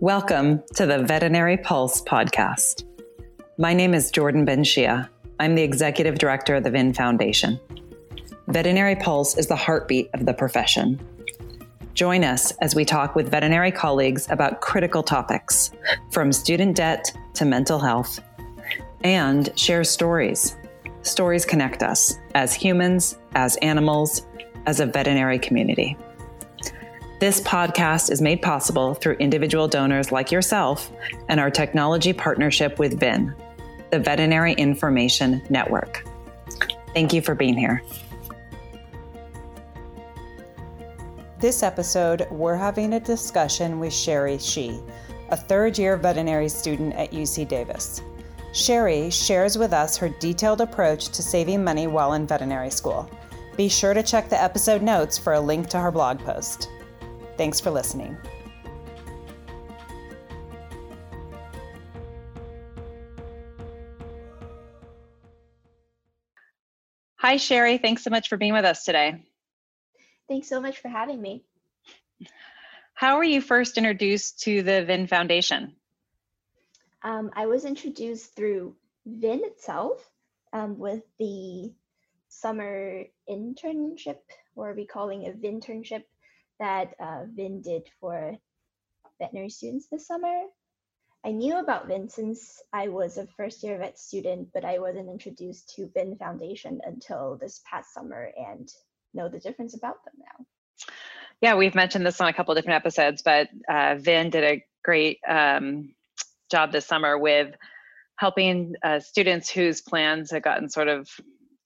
Welcome to the Veterinary Pulse podcast. My name is Jordan Benshea. I'm the executive director of the VIN Foundation. Veterinary Pulse is the heartbeat of the profession. Join us as we talk with veterinary colleagues about critical topics, from student debt to mental health, and share stories. Stories connect us as humans, as animals, as a veterinary community. This podcast is made possible through individual donors like yourself and our technology partnership with VIN, the Veterinary Information Network. Thank you for being here. This episode, we're having a discussion with Sherry Shih, a third year veterinary student at UC Davis. Sherry shares with us her detailed approach to saving money while in veterinary school. Be sure to check the episode notes for a link to her blog post. Thanks for listening. Hi, Sherry. Thanks so much for being with us today. Thanks so much for having me. How were you first introduced to the VIN Foundation? Um, I was introduced through VIN itself um, with the summer internship, or we calling it a VINternship that uh, VIN did for veterinary students this summer. I knew about VIN since I was a first year vet student, but I wasn't introduced to VIN Foundation until this past summer and know the difference about them now. Yeah, we've mentioned this on a couple different episodes, but uh, VIN did a great um, job this summer with helping uh, students whose plans had gotten sort of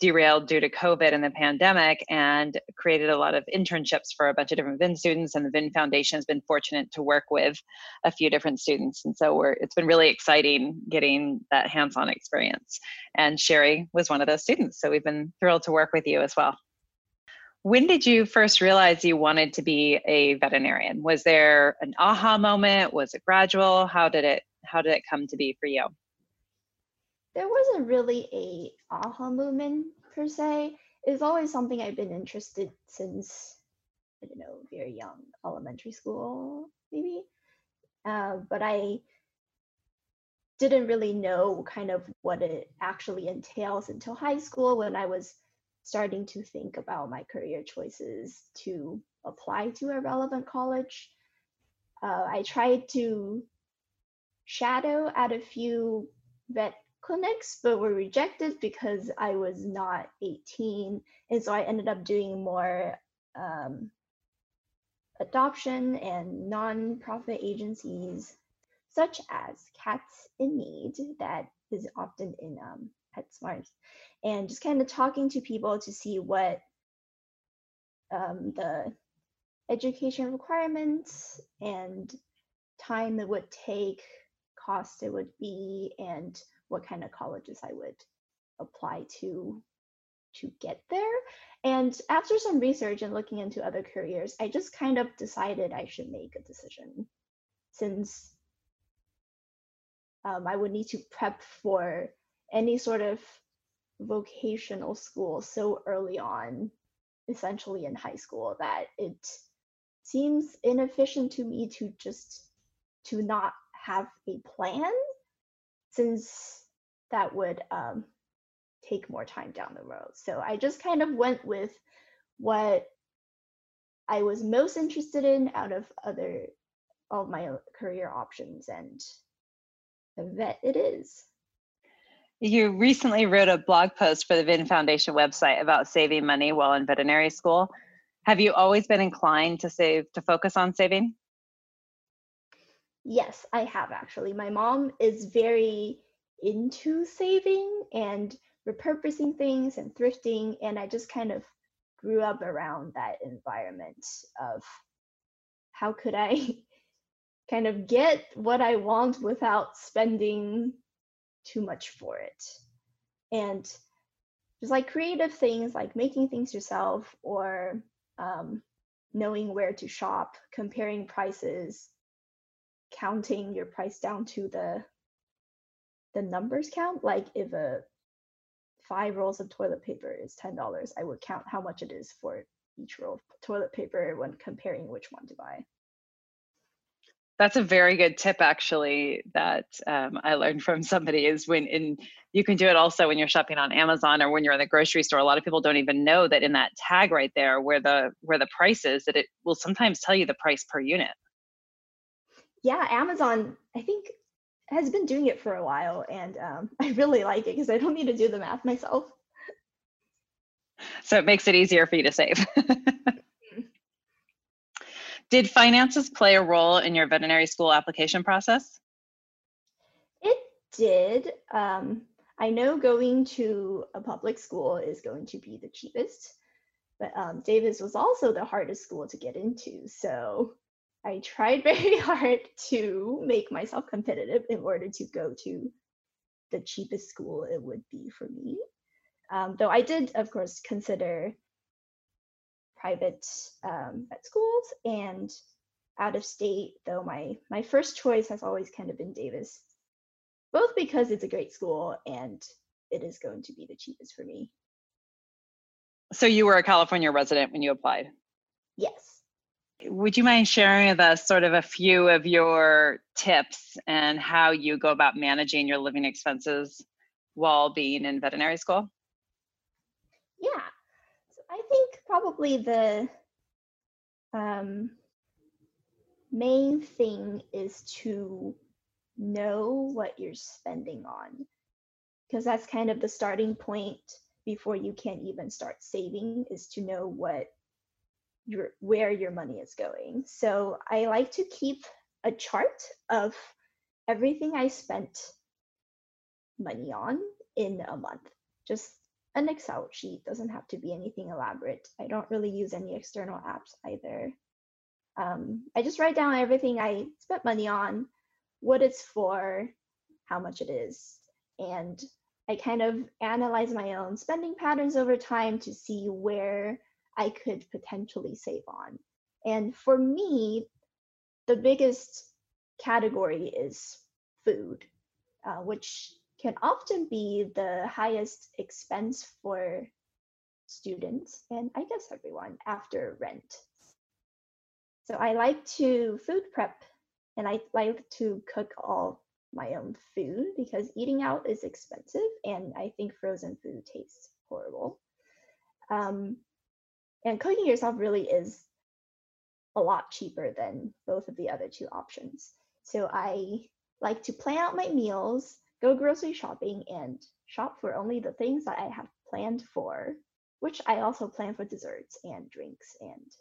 derailed due to COVID and the pandemic and created a lot of internships for a bunch of different VIN students. And the VIN Foundation has been fortunate to work with a few different students. And so we're, it's been really exciting getting that hands on experience. And Sherry was one of those students. So we've been thrilled to work with you as well. When did you first realize you wanted to be a veterinarian? Was there an aha moment? Was it gradual? How did it how did it come to be for you? There wasn't really a aha moment per se. is always something I've been interested since I don't know, very young, elementary school maybe. Uh, but I didn't really know kind of what it actually entails until high school when I was starting to think about my career choices to apply to a relevant college. Uh, I tried to shadow at a few vet clinics, but were rejected because I was not 18. And so I ended up doing more um, adoption and nonprofit agencies, such as Cats in Need, that is often in um, PetSmart, and just kind of talking to people to see what um, the education requirements and time it would take, cost it would be, and what kind of colleges I would apply to to get there. And after some research and looking into other careers, I just kind of decided I should make a decision since um, I would need to prep for any sort of vocational school so early on, essentially in high school, that it seems inefficient to me to just to not have a plan since that would um, take more time down the road. So I just kind of went with what I was most interested in out of other all my career options and vet it is. You recently wrote a blog post for the VIN Foundation website about saving money while in veterinary school. Have you always been inclined to save to focus on saving? Yes, I have actually. My mom is very into saving and repurposing things and thrifting. And I just kind of grew up around that environment of how could I kind of get what I want without spending too much for it. And just like creative things like making things yourself or um, knowing where to shop, comparing prices, counting your price down to the the numbers count. Like if a five rolls of toilet paper is ten dollars, I would count how much it is for each roll of toilet paper when comparing which one to buy. That's a very good tip, actually, that um, I learned from somebody is when in you can do it also when you're shopping on Amazon or when you're in the grocery store. A lot of people don't even know that in that tag right there, where the where the price is, that it will sometimes tell you the price per unit. Yeah, Amazon, I think, has been doing it for a while, and um, I really like it because I don't need to do the math myself. So it makes it easier for you to save. Did finances play a role in your veterinary school application process? It did. Um, I know going to a public school is going to be the cheapest, but um, Davis was also the hardest school to get into. So I tried very hard to make myself competitive in order to go to the cheapest school it would be for me. Um, though I did, of course, consider private um, vet schools and out of state, though my my first choice has always kind of been Davis, both because it's a great school and it is going to be the cheapest for me. So you were a California resident when you applied? Yes. Would you mind sharing with us sort of a few of your tips and how you go about managing your living expenses while being in veterinary school? Yeah. So I think probably the um, main thing is to know what you're spending on because that's kind of the starting point before you can even start saving is to know what your where your money is going so i like to keep a chart of everything i spent money on in a month just an Excel sheet. Doesn't have to be anything elaborate. I don't really use any external apps either. Um, I just write down everything I spent money on, what it's for, how much it is, and I kind of analyze my own spending patterns over time to see where I could potentially save on. And for me, the biggest category is food, uh, which can often be the highest expense for students and I guess everyone after rent. So I like to food prep and I like to cook all my own food because eating out is expensive and I think frozen food tastes horrible. Um, and cooking yourself really is a lot cheaper than both of the other two options. So I like to plan out my meals go grocery shopping and shop for only the things that I have planned for, which I also plan for desserts and drinks and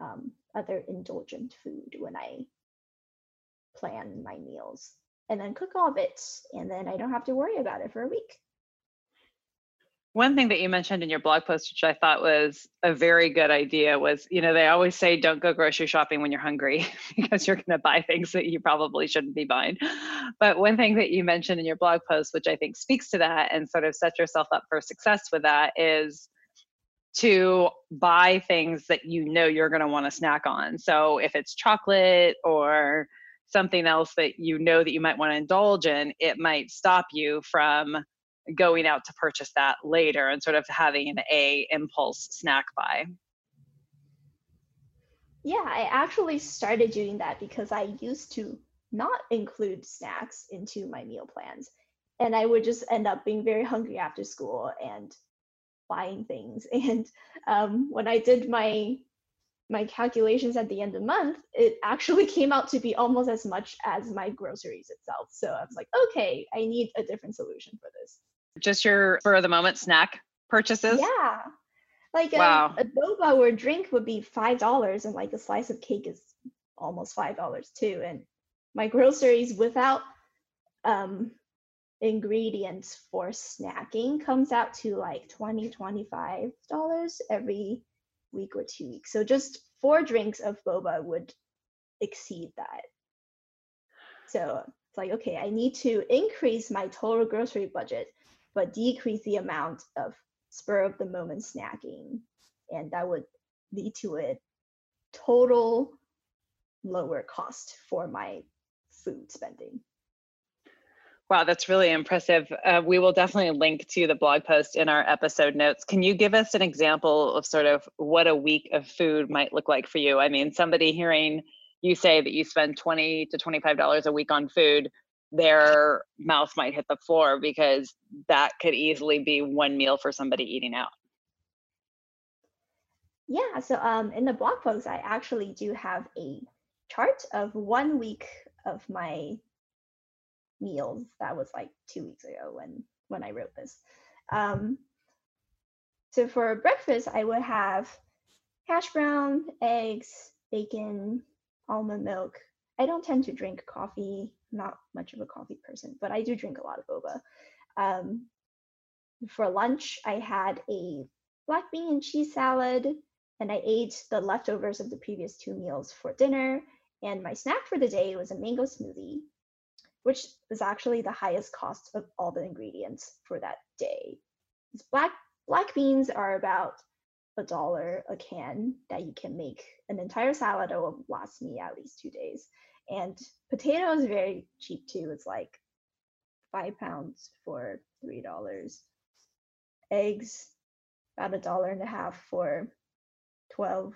um, other indulgent food when I plan my meals. And then cook all of it, and then I don't have to worry about it for a week. One thing that you mentioned in your blog post, which I thought was a very good idea, was you know, they always say don't go grocery shopping when you're hungry because you're going to buy things that you probably shouldn't be buying. But one thing that you mentioned in your blog post, which I think speaks to that and sort of set yourself up for success with that, is to buy things that you know you're going to want to snack on. So if it's chocolate or something else that you know that you might want to indulge in, it might stop you from going out to purchase that later and sort of having an a impulse snack buy. Yeah i actually started doing that because i used to not include snacks into my meal plans and i would just end up being very hungry after school and buying things. And um, when i did my my calculations at the end of the month it actually came out to be almost as much as my groceries itself. So i was like okay i need a different solution for this just your for the moment snack purchases? Yeah. Like um, wow. a, a boba or a drink would be five dollars, and like a slice of cake is almost five dollars too. And my groceries without um, ingredients for snacking comes out to like 20 25 dollars every week or two weeks so just four drinks of boba would exceed that so it's like okay i need to increase my total grocery budget but decrease the amount of spur of the moment snacking. And that would lead to a total lower cost for my food spending. Wow, that's really impressive. Uh, we will definitely link to the blog post in our episode notes. Can you give us an example of sort of what a week of food might look like for you? I mean, somebody hearing you say that you spend 20 to 25 dollars a week on food their mouth might hit the floor because that could easily be one meal for somebody eating out yeah so um in the blog post i actually do have a chart of one week of my meals that was like two weeks ago when when i wrote this um so for breakfast i would have hash brown eggs bacon almond milk. I don't tend to drink coffee, not much of a coffee person, but I do drink a lot of boba. Um, for lunch, I had a black bean and cheese salad, and I ate the leftovers of the previous two meals for dinner. And my snack for the day was a mango smoothie, which was actually the highest cost of all the ingredients for that day. Black black beans are about a dollar a can that you can make an entire salad that will last me at least two days. And potato is very cheap too. It's like five pounds for three dollars. Eggs, about a dollar and a half for twelve.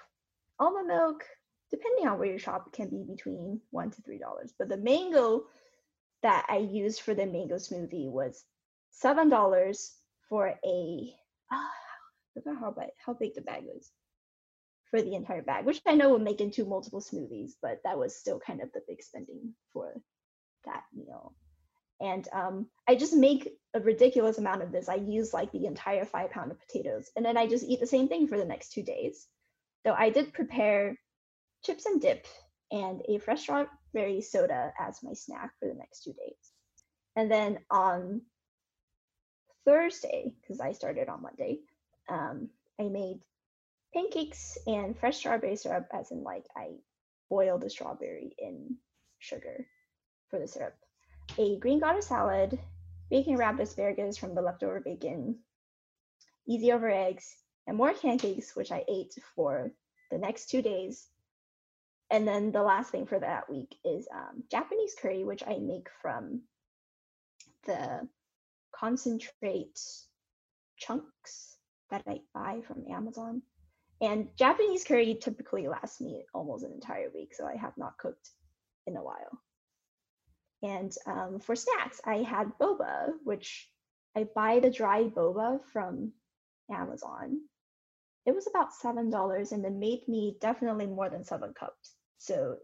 Almond milk, depending on where you shop, can be between one to three dollars. But the mango that I used for the mango smoothie was seven dollars for a uh, forgot how how big the bag was for the entire bag, which I know would make into multiple smoothies, but that was still kind of the big spending for that meal. And um, I just make a ridiculous amount of this. I use like the entire five pound of potatoes, and then I just eat the same thing for the next two days. Though I did prepare chips and dip and a fresh strawberry soda as my snack for the next two days. And then on Thursday, because I started on Monday, um, I made pancakes and fresh strawberry syrup, as in like I boiled the strawberry in sugar for the syrup. A green garter salad, bacon wrapped asparagus from the leftover bacon, easy over eggs, and more pancakes, which I ate for the next two days. And then the last thing for that week is um, Japanese curry, which I make from the concentrate chunks that I buy from Amazon. And Japanese curry typically lasts me almost an entire week, so I have not cooked in a while. And um, for snacks, I had boba, which I buy the dried boba from Amazon. It was about seven dollars, and it made me definitely more than seven cups. So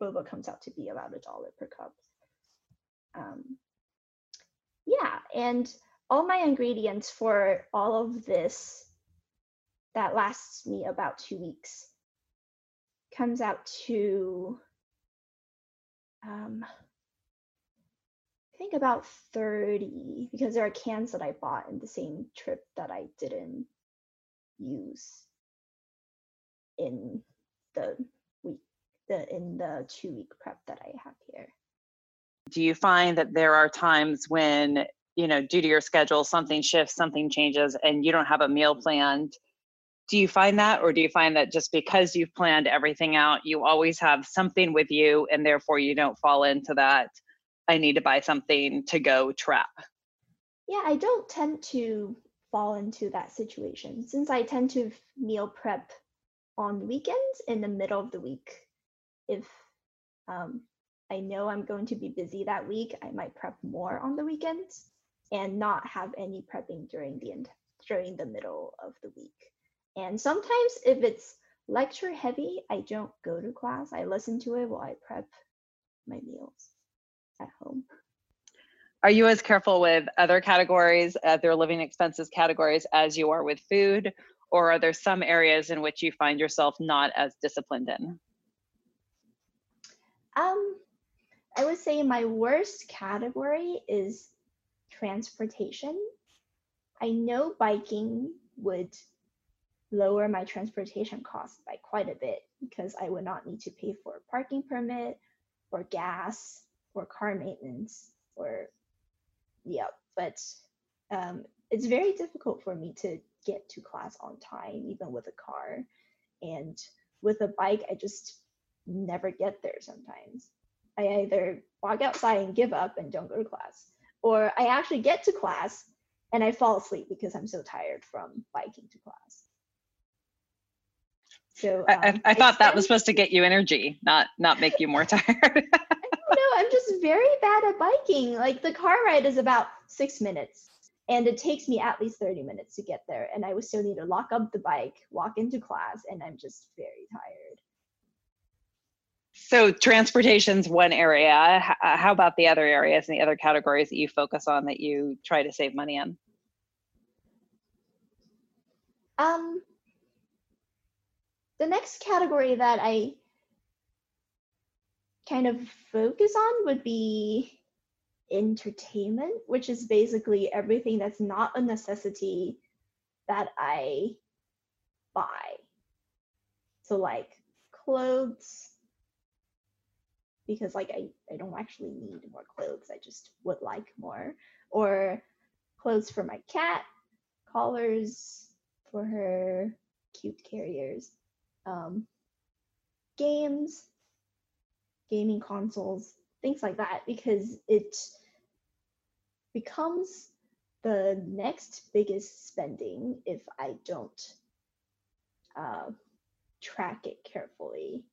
boba comes out to be about a dollar per cup. Um, yeah, and all my ingredients for all of this that lasts me about two weeks comes out to um, I think about 30 because there are cans that I bought in the same trip that I didn't use in the week the in the two week prep that I have here. Do you find that there are times when you know, due to your schedule, something shifts, something changes, and you don't have a meal planned. Do you find that, or do you find that just because you've planned everything out, you always have something with you, and therefore you don't fall into that, I need to buy something to go trap? Yeah, I don't tend to fall into that situation since I tend to meal prep on weekends in the middle of the week. If um, I know I'm going to be busy that week, I might prep more on the weekends and not have any prepping during the end during the middle of the week. And sometimes if it's lecture heavy, I don't go to class. I listen to it while I prep my meals at home. Are you as careful with other categories, other living expenses categories, as you are with food? Or are there some areas in which you find yourself not as disciplined in? Um, I would say my worst category is transportation. I know biking would lower my transportation costs by quite a bit because I would not need to pay for a parking permit or gas or car maintenance or yeah, but um, it's very difficult for me to get to class on time, even with a car. And with a bike, I just never get there sometimes. I either walk outside and give up and don't go to class, or I actually get to class and I fall asleep because I'm so tired from biking to class. So I, um, I, I thought that was supposed to get you energy, not not make you more tired. no, I'm just very bad at biking. Like the car ride is about six minutes, and it takes me at least 30 minutes to get there. And I would still need to lock up the bike, walk into class, and I'm just very tired. so transportation's one area. Uh, how about the other areas and the other categories that you focus on that you try to save money on? Um, the next category that I kind of focus on would be entertainment, which is basically everything that's not a necessity that I buy. So like clothes, because like I, I don't actually need more clothes, I just would like more. Or clothes for my cat, collars for her, cute carriers, um, games, gaming consoles, things like that, because it becomes the next biggest spending if I don't uh, track it carefully.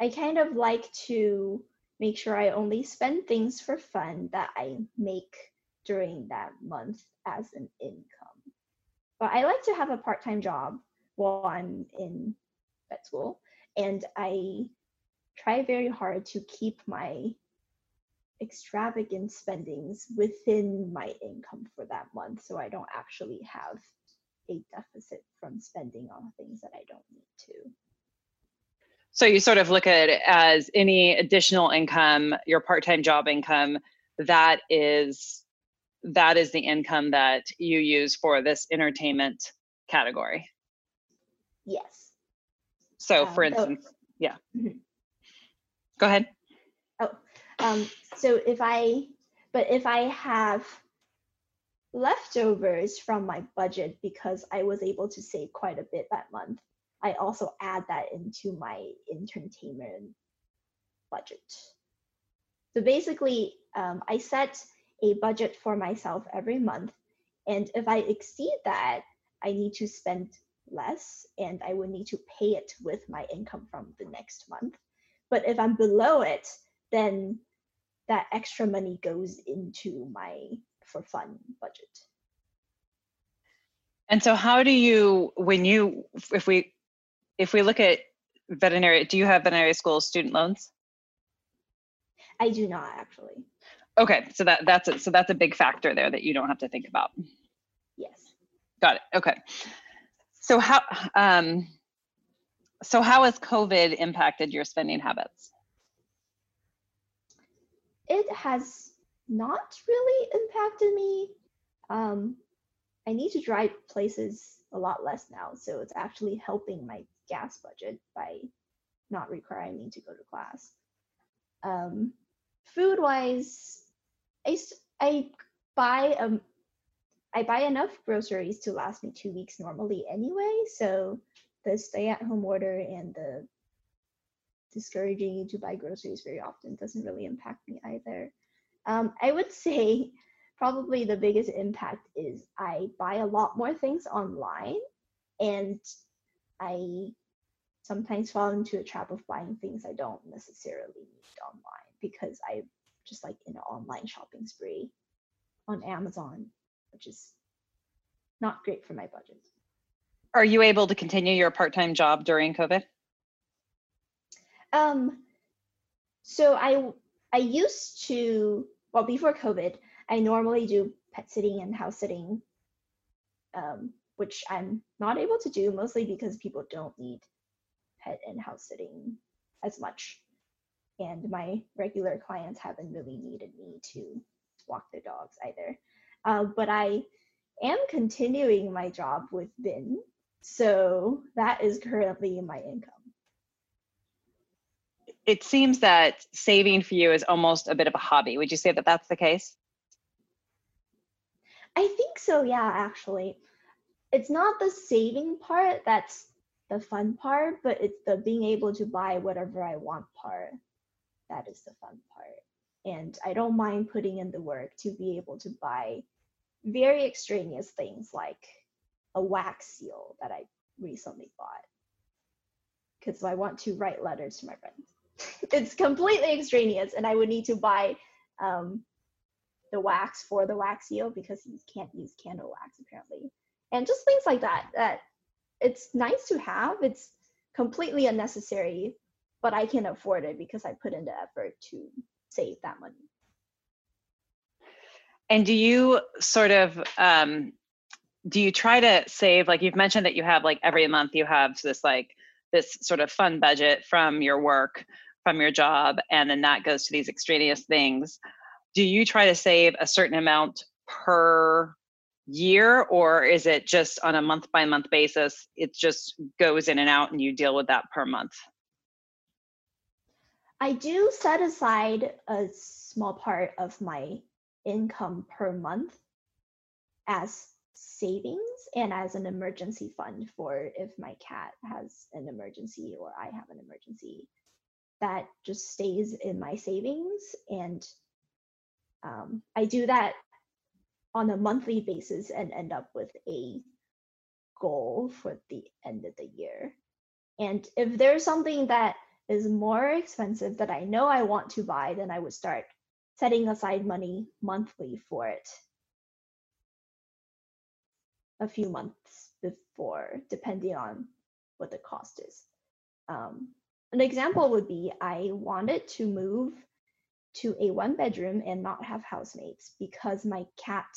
I kind of like to make sure I only spend things for fun that I make during that month as an income. But I like to have a part time job while I'm in vet school, and I try very hard to keep my extravagant spendings within my income for that month so I don't actually have a deficit from spending on things that I don't need to. So you sort of look at it as any additional income, your part-time job income, that is that is the income that you use for this entertainment category. Yes. So for Um, so- instance, yeah. Mhm. Go ahead. Um, so if I, but if I have leftovers from my budget because I was able to save quite a bit that month, I also add that into my entertainment budget. So basically, um, I set a budget for myself every month, and if I exceed that, I need to spend less, and I would need to pay it with my income from the next month. But if I'm below it, then that extra money goes into my for fun budget. And so how do you when you if we if we look at veterinary do you have veterinary school student loans? I do not actually. Okay, so that that's a, so that's a big factor there that you don't have to think about. Yes. Got it. Okay. So how um so how has COVID impacted your spending habits? It has not really impacted me. Um, I need to drive places a lot less now, so it's actually helping my gas budget by not requiring me to go to class. Um, food wise, I, I buy um I buy enough groceries to last me two weeks normally anyway, so the stay at home order and the discouraging you to buy groceries very often doesn't really impact me either. Um, I would say probably the biggest impact is I buy a lot more things online and I sometimes fall into a trap of buying things I don't necessarily need online because I just like an online shopping spree on Amazon, which is not great for my budget. Are you able to continue your part-time job during COVID? Um, so I I used to well before COVID, I normally do pet sitting and house sitting, um, which I'm not able to do mostly because people don't need pet and house sitting as much, and my regular clients haven't really needed me to walk their dogs either. Uh, but I am continuing my job with VIN, so that is currently my income. It seems that saving for you is almost a bit of a hobby. Would you say that that's the case? I think so, yeah, actually. It's not the saving part that's the fun part, but it's the being able to buy whatever I want part. That is the fun part. And I don't mind putting in the work to be able to buy very extraneous things like a wax seal that I recently bought. because I want to write letters to my friends. it's completely extraneous, and I would need to buy um, the wax for the wax seal because you can't use candle wax apparently, and just things like that. That it's nice to have. It's completely unnecessary, but I can afford it because I put in the effort to save that money. And do you sort of um, do you try to save like you've mentioned that you have like every month you have this like this sort of fun budget from your work from your job and then that goes to these extraneous things do you try to save a certain amount per year or is it just on a month by month basis it just goes in and out and you deal with that per month i do set aside a small part of my income per month as savings and as an emergency fund for if my cat has an emergency or I have an emergency. That just stays in my savings. And um, I do that on a monthly basis and end up with a goal for the end of the year. And if there's something that is more expensive that I know I want to buy, then I would start setting aside money monthly for it a few months before, depending on what the cost is. Um, an example would be I wanted to move to a one bedroom and not have housemates because my cat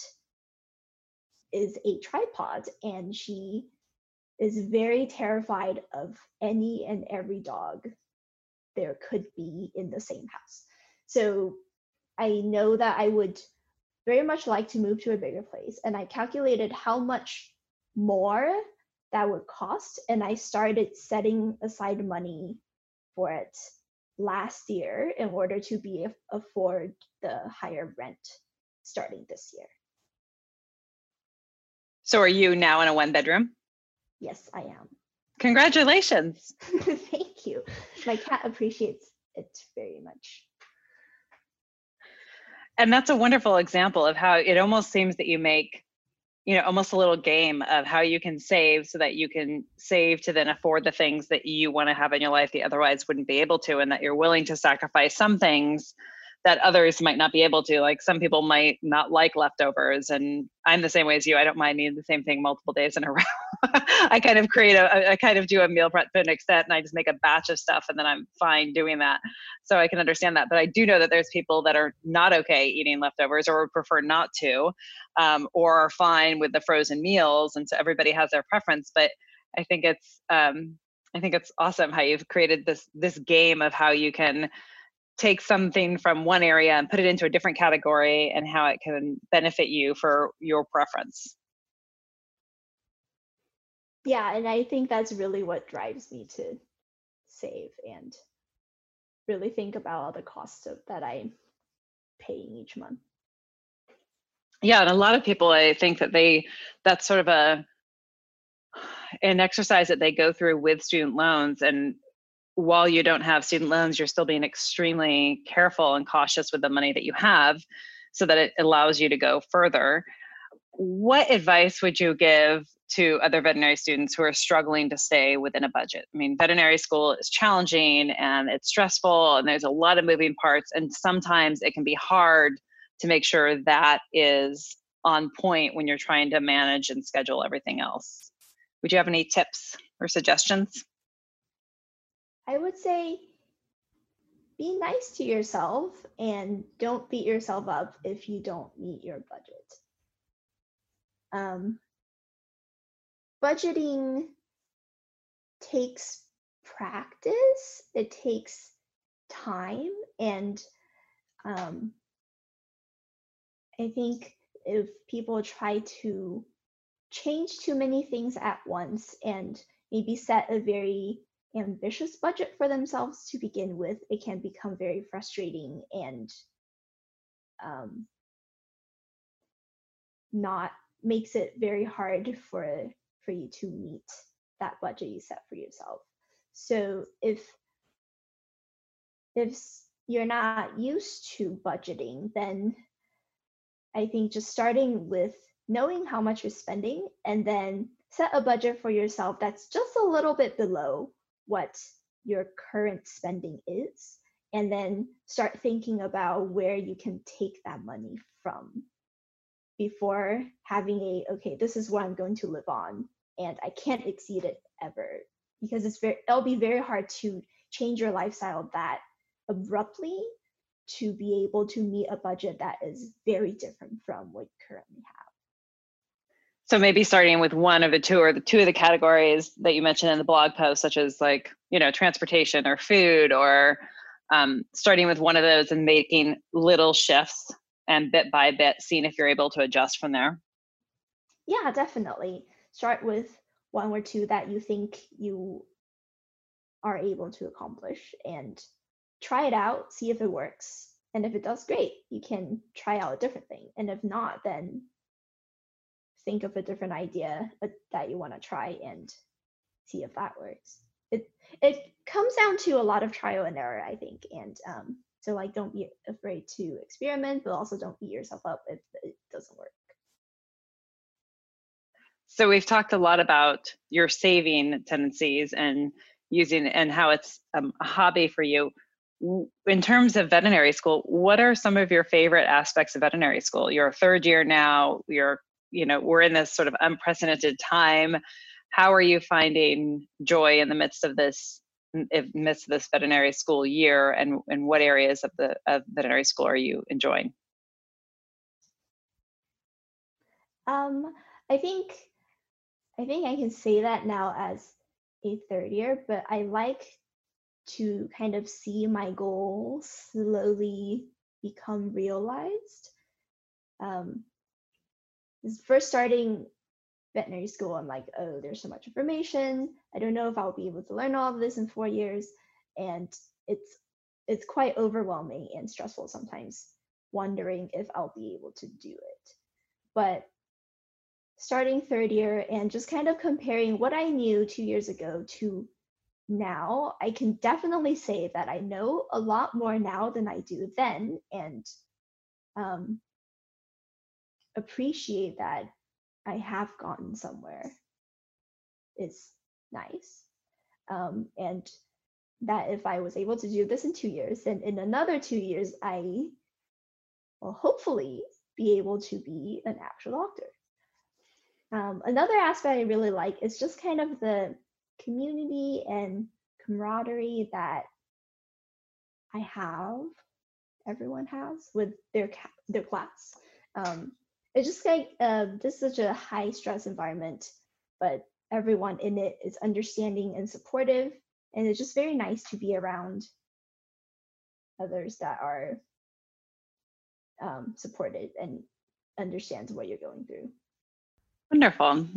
is a tripod and she is very terrified of any and every dog there could be in the same house. So I know that I would very much like to move to a bigger place. And I calculated how much more that would cost. And I started setting aside money for it last year in order to be afford the higher rent starting this year. So are you now in a one bedroom? Yes, I am. Congratulations. Thank you. My cat appreciates it very much and that's a wonderful example of how it almost seems that you make you know almost a little game of how you can save so that you can save to then afford the things that you want to have in your life that otherwise wouldn't be able to and that you're willing to sacrifice some things that others might not be able to. Like some people might not like leftovers, and I'm the same way as you. I don't mind eating the same thing multiple days in a row. I kind of create a, I kind of do a meal prep to an extent, and I just make a batch of stuff, and then I'm fine doing that. So I can understand that. But I do know that there's people that are not okay eating leftovers, or prefer not to, um, or are fine with the frozen meals, and so everybody has their preference. But I think it's um, I think it's awesome how you've created this this game of how you can take something from one area and put it into a different category and how it can benefit you for your preference. Yeah, and I think that's really what drives me to save and really think about all the costs of, that I'm paying each month. Yeah, and a lot of people I think that they that's sort of a an exercise that they go through with student loans and while you don't have student loans, you're still being extremely careful and cautious with the money that you have so that it allows you to go further. What advice would you give to other veterinary students who are struggling to stay within a budget? I mean, veterinary school is challenging and it's stressful and there's a lot of moving parts, and sometimes it can be hard to make sure that is on point when you're trying to manage and schedule everything else. Would you have any tips or suggestions? I would say be nice to yourself and don't beat yourself up if you don't meet your budget. Um, budgeting takes practice, it takes time, and um, I think if people try to change too many things at once and maybe set a very ambitious budget for themselves to begin with, it can become very frustrating and um, not makes it very hard for for you to meet that budget you set for yourself. So if if you're not used to budgeting, then I think just starting with knowing how much you're spending and then set a budget for yourself that's just a little bit below what your current spending is and then start thinking about where you can take that money from before having a okay this is what i'm going to live on and i can't exceed it ever. Because it's very it'll be very hard to change your lifestyle that abruptly to be able to meet a budget that is very different from what you currently have so maybe starting with one of the two or the two of the categories that you mentioned in the blog post such as like you know transportation or food or um, starting with one of those and making little shifts and bit by bit seeing if you're able to adjust from there. Yeah definitely. Start with one or two that you think you are able to accomplish and try it out see if it works. And if it does great. You can try out a different thing. And if not then think of a different idea that you want to try and see if that works it it comes down to a lot of trial and error i think and um, so like don't be afraid to experiment, but also don't beat yourself up if it doesn't work. So we've talked a lot about your saving tendencies and using and how it's um, a hobby for you. In terms of veterinary school, what are some of your favorite aspects of veterinary school? You're a third year now. You're, you know, we're in this sort of unprecedented time. How are you finding joy in the midst of this amidst this veterinary school year and, and what areas of the of veterinary school are you enjoying? Um, I think I think I can say that now as a third year, but I like to kind of see my goals slowly become realized. Um, first starting veterinary school, I'm like, oh, there's so much information. I don't know if I'll be able to learn all of this in four years. And it's it's quite overwhelming and stressful sometimes, wondering if I'll be able to do it. But starting third year and just kind of comparing what I knew two years ago to now, I can definitely say that I know a lot more now than I do then, and um, appreciate that I have gotten somewhere is nice. Um, and that if I was able to do this in two years, then in another two years, I will hopefully be able to be an actual doctor. Um, another aspect I really like is just kind of the community and camaraderie that I have, everyone has with their their class. Um, it's just like uh, this is such a high stress environment, but everyone in it is understanding and supportive, and it's just very nice to be around others that are um, supported and understands what you're going through. Wonderful.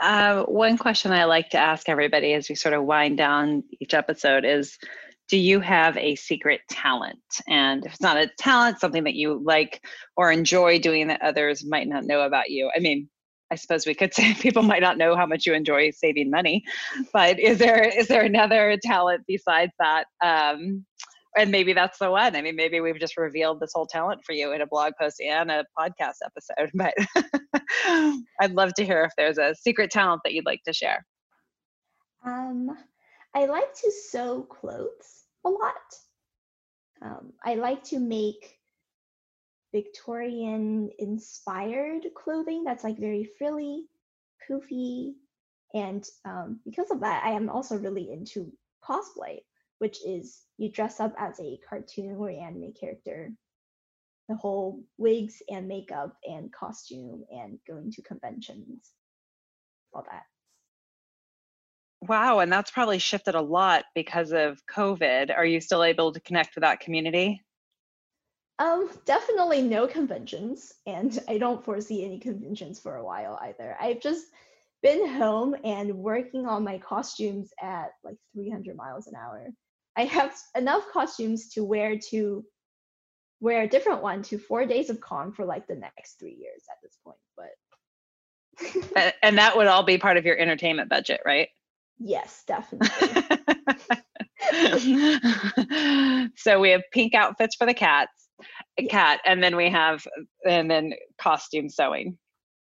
Uh, one question I like to ask everybody as we sort of wind down each episode is do you have a secret talent? And if it's not a talent, something that you like or enjoy doing that others might not know about you. I mean, I suppose we could say people might not know how much you enjoy saving money, but is there is there another talent besides that? Um, and maybe that's the one. I mean, maybe we've just revealed this whole talent for you in a blog post and a podcast episode. But I'd love to hear if there's a secret talent that you'd like to share. Um, I like to sew clothes a lot. Um, I like to make Victorian inspired clothing that's like very frilly, poofy, and um, because of that, I am also really into cosplay, which is you dress up as a cartoon or anime character. The whole wigs and makeup and costume and going to conventions, all that. Wow, and that's probably shifted a lot because of COVID. Are you still able to connect with that community? Um, definitely no conventions, and I don't foresee any conventions for a while either. I've just been home and working on my costumes at like 300 miles an hour. I have enough costumes to wear to wear a different one to four days of con for like the next three years at this point. But and that would all be part of your entertainment budget, right? Yes, definitely. so we have pink outfits for the cats, a cat, and then we have and then costume sewing.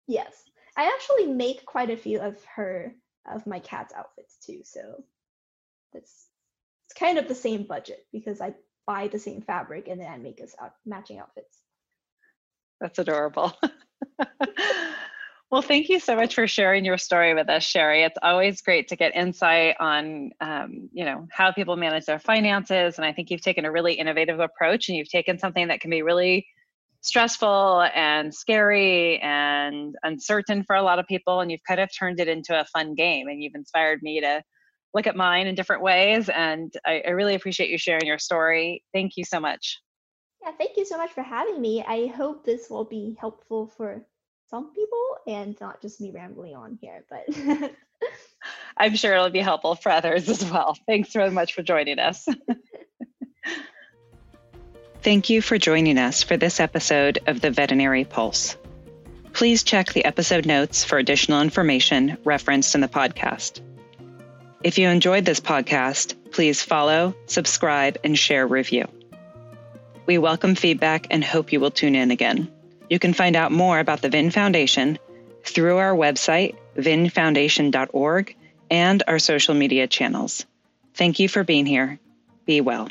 Yes. I actually make quite a few of her of my cat's outfits too, so that's it's kind of the same budget because I buy the same fabric and then I make us out matching outfits. That's adorable. well, thank you so much for sharing your story with us, Sherry. It's always great to get insight on, um, you know, how people manage their finances, and I think you've taken a really innovative approach, and you've taken something that can be really stressful and scary and uncertain for a lot of people, and you've kind of turned it into a fun game, and you've inspired me to look at mine in different ways. And I, I really appreciate you sharing your story. Thank you so much. Yeah, thank you so much for having me. I hope this will be helpful for some people and not just me rambling on here, but I'm sure it'll be helpful for others as well. Thanks very much for joining us. Thank you for joining us for this episode of the Veterinary Pulse. Please check the episode notes for additional information referenced in the podcast. If you enjoyed this podcast, please follow, subscribe, and share review. We welcome feedback and hope you will tune in again. You can find out more about the VIN Foundation through our website, vinfoundation.org, and our social media channels. Thank you for being here. Be well.